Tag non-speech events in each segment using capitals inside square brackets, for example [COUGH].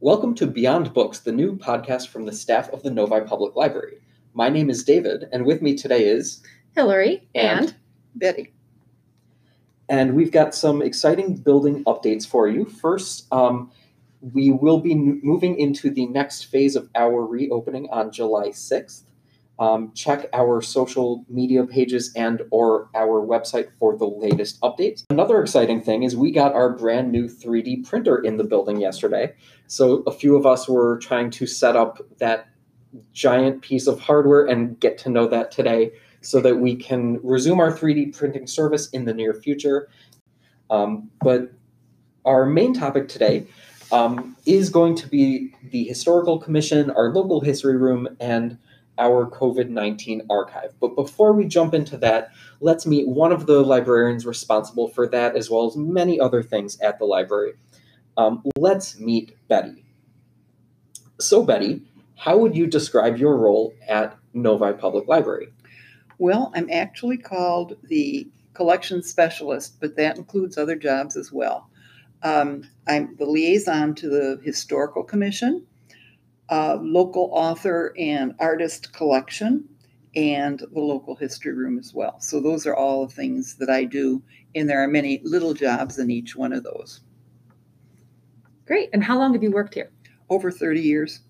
Welcome to Beyond Books, the new podcast from the staff of the Novi Public Library. My name is David, and with me today is Hillary And- and, Betty. and we've got some exciting building updates for you. First, um, we will be moving into the next phase of our reopening on July 6th. Um, check our social media pages and or our website for the latest updates. Another exciting thing is we got our brand new 3D printer in the building yesterday. So a few of us were trying to set up that giant piece of hardware and get to know that today so that we can resume our 3D printing service in the near future. Um, but our main topic today um, is going to be the Historical Commission, our local history room, and our COVID 19 archive. But before we jump into that, let's meet one of the librarians responsible for that, as well as many other things at the library. Um, let's meet Betty. So, Betty, how would you describe your role at Novi Public Library? Well, I'm actually called the collection specialist, but that includes other jobs as well. Um, I'm the liaison to the Historical Commission, uh, local author and artist collection, and the local history room as well. So those are all the things that I do, and there are many little jobs in each one of those. great. And how long have you worked here? Over 30 years.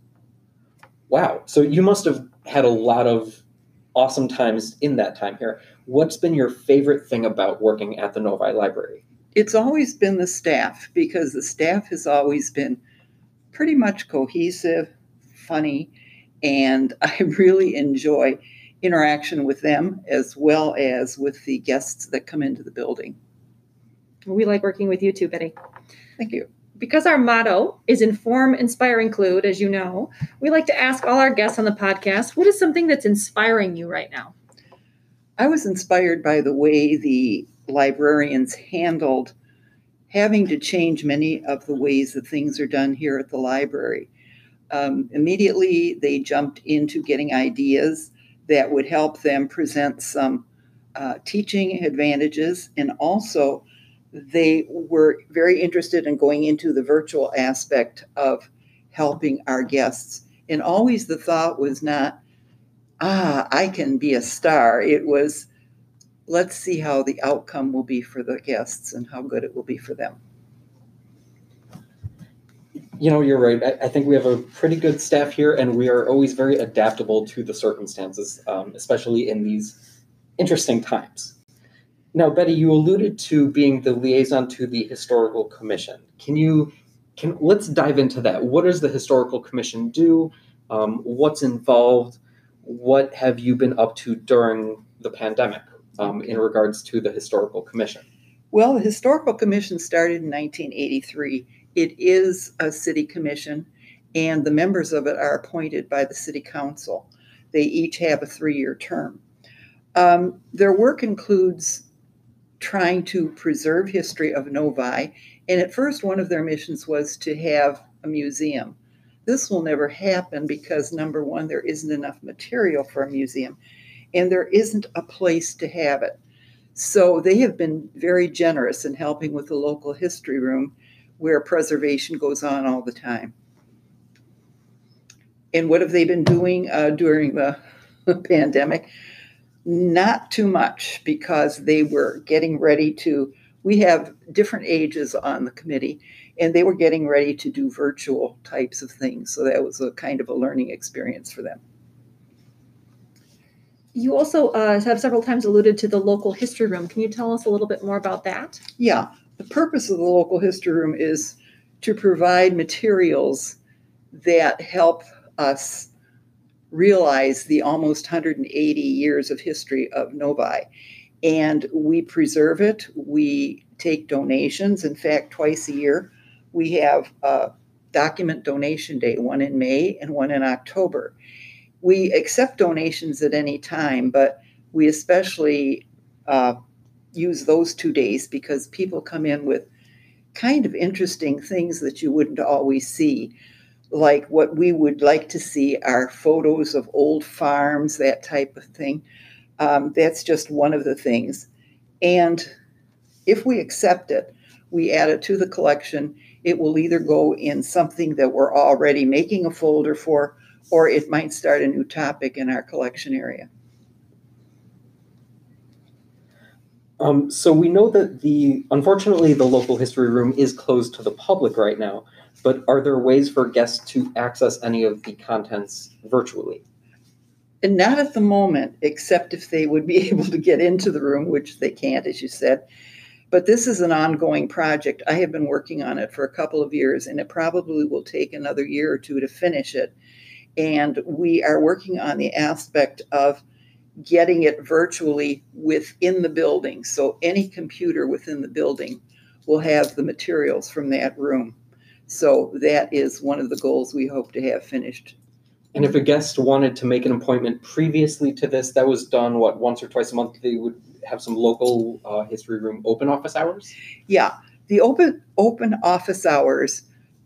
Wow. So you must have had a lot of awesome times in that time here. What's been your favorite thing about working at the Novi Library? It's always been the staff because the staff has always been pretty much cohesive, funny, and [LAUGHS] I really enjoy interaction with them as well as with the guests that come into the building. We like working with you too, Betty. Thank you. Because our motto is inform, inspire, include, as you know, we like to ask all our guests on the podcast what is something that's inspiring you right now? I was inspired by the way the librarians handled having to change many of the ways that things are done here at the library. Um, immediately, they jumped into getting ideas that would help them present some uh, teaching advantages, and also they were very interested in going into the virtual aspect of helping our guests. And always the thought was not, ah, I can be a star. It was, let's see how the outcome will be for the guests and how good it will be for them. You know, you're right. I, I think we have a pretty good staff here, and we are always very adaptable to the circumstances, um, especially in these interesting times. Now, Betty, you alluded to being the liaison to the Historical Commission. Can you can let's dive into that? What does the Historical Commission do? Um, what's involved? What have you been up to during the pandemic um, in regards to the Historical Commission? Well, the Historical Commission started in 1983. It is a city commission, and the members of it are appointed by the city council. They each have a three year term. Um, their work includes trying to preserve history of Novi, and at first, one of their missions was to have a museum. This will never happen because, number one, there isn't enough material for a museum, and there isn't a place to have it. So they have been very generous in helping with the local history room where preservation goes on all the time. And what have they been doing uh, during the [LAUGHS] pandemic? Not too much because they were getting ready to. We have different ages on the committee, and they were getting ready to do virtual types of things. So that was a kind of a learning experience for them. You also uh, have several times alluded to the local history room. Can you tell us a little bit more about that? Yeah, the purpose of the local history room is to provide materials that help us realize the almost 180 years of history of Novi. And we preserve it, we take donations. In fact, twice a year, we have a document donation day, one in May and one in October. We accept donations at any time, but we especially uh, use those two days because people come in with kind of interesting things that you wouldn't always see. Like what we would like to see are photos of old farms, that type of thing. Um, that's just one of the things. And if we accept it, we add it to the collection, it will either go in something that we're already making a folder for, or it might start a new topic in our collection area. Um, so we know that the unfortunately the local history room is closed to the public right now, but are there ways for guests to access any of the contents virtually? And not at the moment, except if they would be [LAUGHS] able to get into the room, which they can't, as you said. But this is an ongoing project. I have been working on it for a couple of years, and it probably will take another year or two to finish it. And we are working on the aspect of getting it virtually within the building. So any computer within the building will have the materials from that room. So that is one of the goals we hope to have finished. And if a guest wanted to make an appointment previously to this, that was done what once or twice a month. They would have some local uh, history room open office hours. Yeah, the open open office hours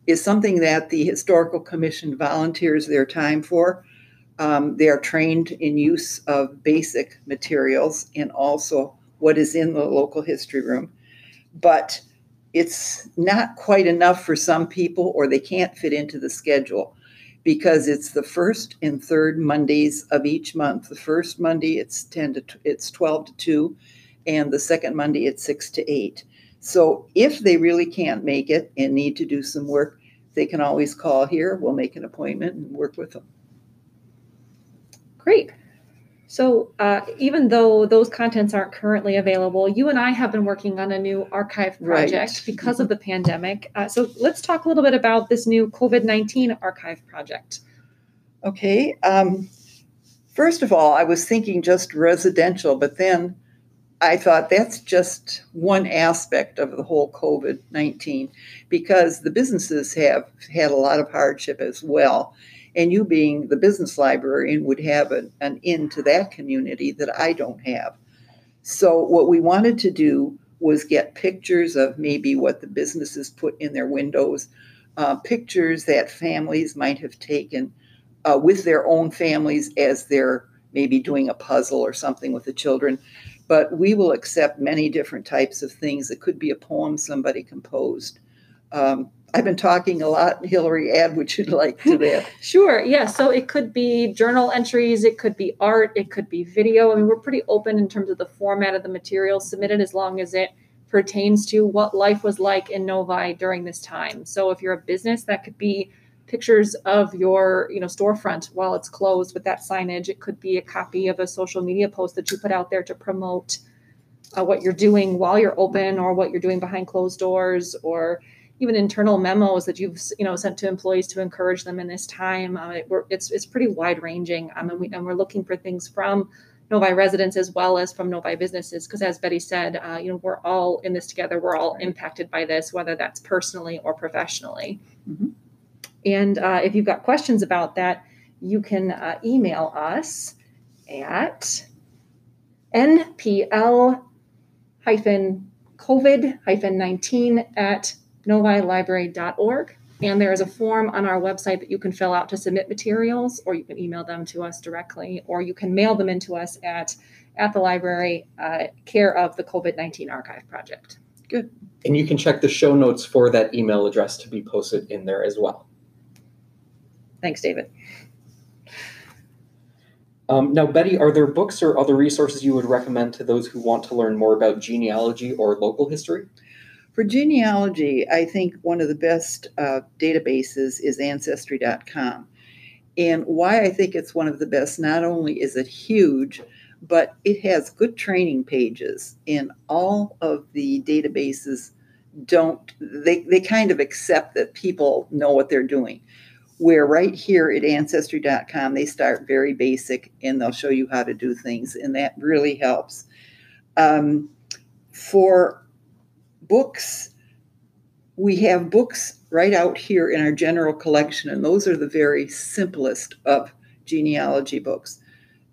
is something that the historical commission volunteers their time for. Um, they are trained in use of basic materials and also what is in the local history room. But it's not quite enough for some people, or they can't fit into the schedule because it's the first and third Mondays of each month. The first Monday it's 10 to it's 12 to 2 and the second Monday it's 6 to 8. So if they really can't make it and need to do some work, they can always call here. We'll make an appointment and work with them. Great. So, uh, even though those contents aren't currently available, you and I have been working on a new archive project right. because of the pandemic. Uh, so, let's talk a little bit about this new COVID 19 archive project. Okay. Um, first of all, I was thinking just residential, but then I thought that's just one aspect of the whole COVID 19 because the businesses have had a lot of hardship as well and you being the business librarian would have an, an in to that community that I don't have. So what we wanted to do was get pictures of maybe what the businesses put in their windows, uh, pictures that families might have taken uh, with their own families as they're maybe doing a puzzle or something with the children. But we will accept many different types of things. It could be a poem somebody composed. Um, I've been talking a lot. Hillary, add what you'd like to that. [LAUGHS] sure. Yeah. So it could be journal entries, it could be art, it could be video. I mean, we're pretty open in terms of the format of the material submitted as long as it pertains to what life was like in Novi during this time. So if you're a business, that could be pictures of your you know storefront while it's closed with that signage. It could be a copy of a social media post that you put out there to promote uh, what you're doing while you're open or what you're doing behind closed doors or even internal memos that you've you know sent to employees to encourage them in this time. Um, it, it's it's pretty wide ranging, um, and, we, and we're looking for things from Novi residents as well as from Novi businesses, because as Betty said, uh, you know we're all in this together. We're all impacted by this, whether that's personally or professionally. Mm-hmm. And uh, if you've got questions about that, you can uh, email us at npl hyphen COVID hyphen 19 at novilibrary.org. And there is a form on our website that you can fill out to submit materials, or you can email them to us directly, or you can mail them into us at, at the library, uh, care of the COVID 19 Archive Project. Good. And you can check the show notes for that email address to be posted in there as well. Thanks, David. Um, now, Betty, are there books or other resources you would recommend to those who want to learn more about genealogy or local history? For genealogy, I think one of the best uh, databases is Ancestry.com. And why I think it's one of the best, not only is it huge, but it has good training pages, and all of the databases don't, they, they kind of accept that people know what they're doing. Where right here at Ancestry.com, they start very basic and they'll show you how to do things, and that really helps. Um, for books, we have books right out here in our general collection, and those are the very simplest of genealogy books.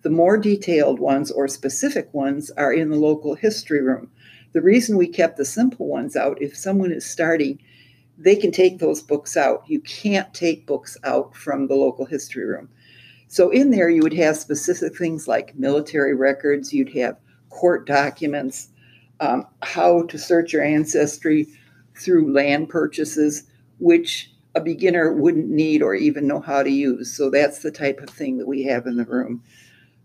The more detailed ones or specific ones are in the local history room. The reason we kept the simple ones out, if someone is starting, they can take those books out. You can't take books out from the local history room. So in there, you would have specific things like military records, you'd have court documents, um, how to search your ancestry, through land purchases, which a beginner wouldn't need or even know how to use. So that's the type of thing that we have in the room.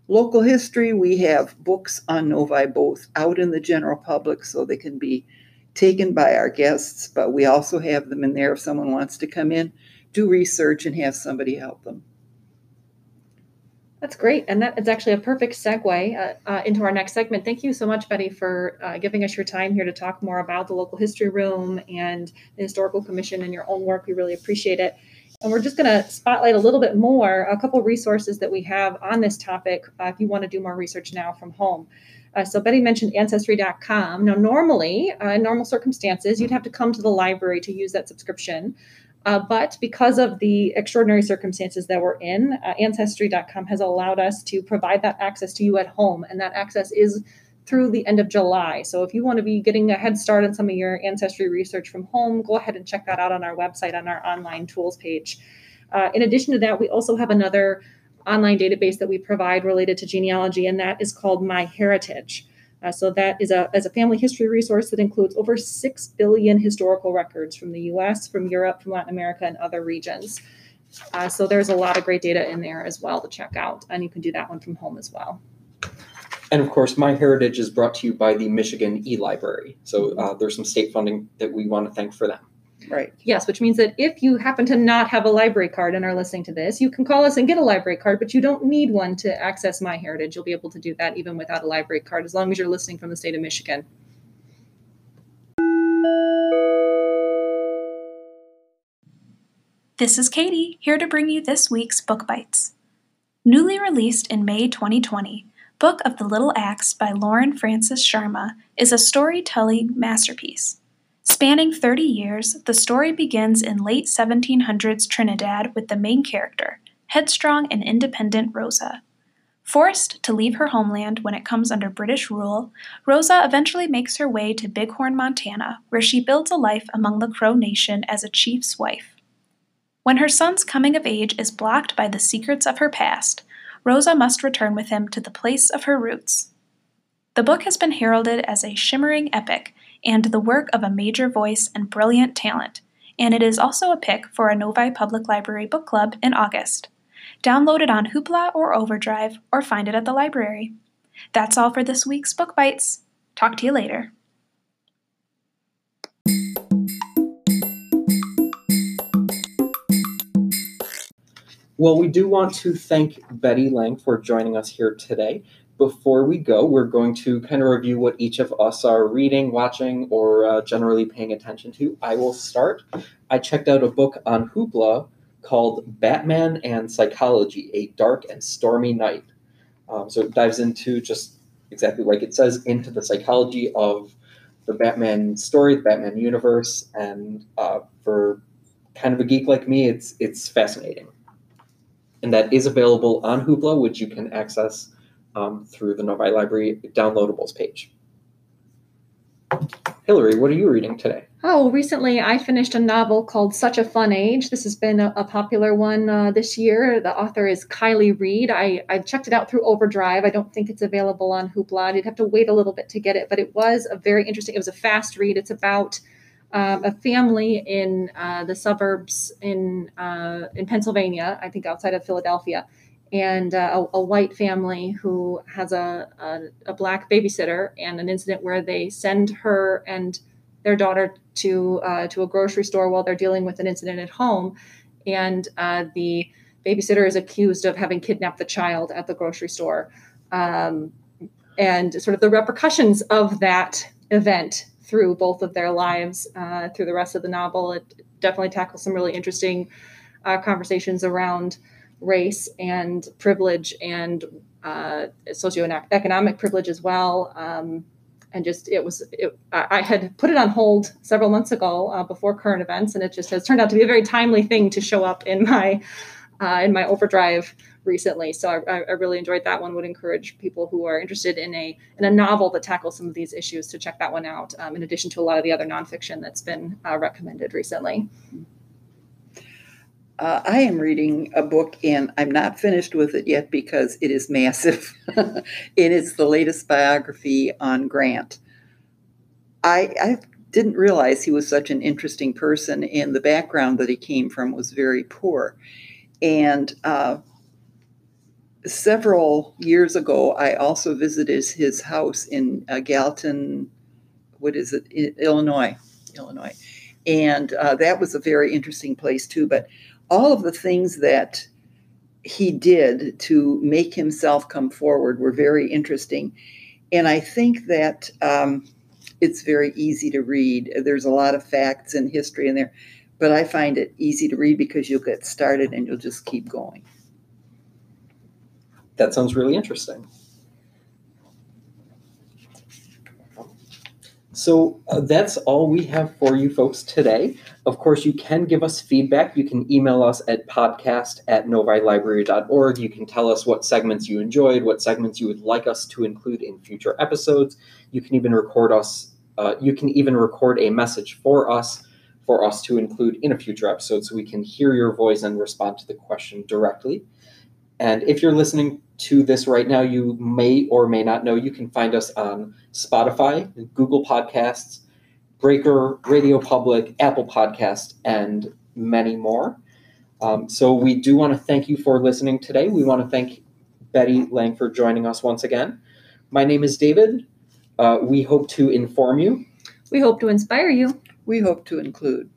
Local history, we have books on Novi both out in the general public so they can be taken by our guests, but we also have them in there if someone wants to come in, do research, and have somebody help them. That's great. And that is actually a perfect segue uh, uh, into our next segment. Thank you so much, Betty, for uh, giving us your time here to talk more about the local history room and the Historical Commission and your own work. We really appreciate it. And we're just going to spotlight a little bit more a couple resources that we have on this topic uh, if you want to do more research now from home. Uh, so Betty mentioned ancestry.com. Now, normally, uh, in normal circumstances, you'd have to come to the library to use that subscription. Uh, but because of the extraordinary circumstances that we're in, uh, Ancestry.com has allowed us to provide that access to you at home. And that access is through the end of July. So if you want to be getting a head start on some of your ancestry research from home, go ahead and check that out on our website on our online tools page. Uh, in addition to that, we also have another online database that we provide related to genealogy, and that is called My MyHeritage. Uh, so that is a, as a family history resource that includes over 6 billion historical records from the US, from Europe, from Latin America, and other regions. Uh, so there's a lot of great data in there as well to check out, and you can do that one from home as well. And of course, MyHeritage is brought to you by the Michigan e-Library. So uh, there's some state funding that we want to thank for them. Right. Yes, which means that if you happen to not have a library card and are listening to this, you can call us and get a library card, but you don't need one to access MyHeritage. You'll be able to do that even without a library card as long as you're listening from the state of Michigan. This is Katie, here to bring you this week's Book Bites. Newly released in May 2020, Book of the Little Axe by Lauren Francis Sharma is a storytelling masterpiece. Spanning 30 years, the story begins in late 1700s Trinidad with the main character, headstrong and independent Rosa. Forced to leave her homeland when it comes under British rule, Rosa eventually makes her way to Bighorn, Montana, where she builds a life among the Crow Nation as a chief's wife. When her son's coming of age is blocked by the secrets of her past, Rosa must return with him to the place of her roots. The book has been heralded as a shimmering epic and the work of a major voice and brilliant talent, and it is also a pick for a Novi Public Library book club in August. Download it on Hoopla or Overdrive, or find it at the library. That's all for this week's Book Bites. Talk to you later. Well, we do want to thank Betty Lang for joining us here today before we go, we're going to kind of review what each of us are reading, watching, or uh, generally paying attention to. I will start. I checked out a book on Hoopla called Batman and Psychology A Dark and Stormy Night. Um, so it dives into just exactly like it says, into the psychology of the Batman story, the Batman universe, and uh, for kind of a geek like me, it's it's fascinating. And that is available on Hoopla, which you can access um, through the Novi Library downloadables page. Hillary, what are you reading today? Oh, recently I finished a novel called Such a Fun Age. This has been a, a popular one uh, this year. The author is Kiley Reid. I, I checked it out through Overdrive. I don't think it's available on Hoopla. You'd have to wait a little bit to get it, but it was a very interesting, it was a fast read. It's about um, a family in uh, the suburbs in, uh, in Pennsylvania, I think outside of Philadelphia and uh, a, a, white family who has a, a, a, black babysitter and an incident where they send her and their daughter to uh, to a grocery store while they're dealing with an incident at home. And uh, the babysitter is accused of having kidnapped the child at the grocery store. Um, and sort of the repercussions of that event through both of their lives uh, through the rest of the novel it definitely tackles some really interesting uh, conversations around race and privilege and uh, socioeconomic privilege as well. Um, and just it was it, I had put it on hold several months ago uh, before current events, and it just has turned out to be a very timely thing to show up in my uh, in my overdrive recently. So I, I, really enjoyed that one. Would encourage people who are interested in a in a novel that tackles some of these issues to check that one out. Um, in addition to a lot of the other nonfiction that's been uh, recommended recently. Uh, I am reading a book and I'm not finished with it yet because it is massive. [LAUGHS] it is the latest biography on Grant. I, I've didn't realize he was such an interesting person, and the background that he came from was very poor. And uh, several years ago, I also visited his house in uh, Gallatin, what is it, Illinois, Illinois, and uh, that was a very interesting place too. But all of the things that he did to make himself come forward were very interesting, and I think that um, it's very easy to read. There's a lot of facts and history in there, but I find it easy to read because you'll get started and you'll just keep going. That sounds really interesting. So uh, that's all we have for you folks today. Of course, you can give us feedback. You can email us at podcast at novilibrary.org. You can tell us what segments you enjoyed, what segments you would like us to include in future episodes. You can even record us, uh, you can even record a message for us for us to include in a future episode so we can hear your voice and respond to the question directly. And if you're listening to this right now, you may or may not know you can find us on Spotify, Google Podcasts, Breaker, RadioPublic, Apple Podcast, and many more. Um, so we do want to thank you for listening today. We want to thank Betty Lang for joining us once again. My name is David. Uh, we hope to inform you. We hope to inspire you. We hope to include.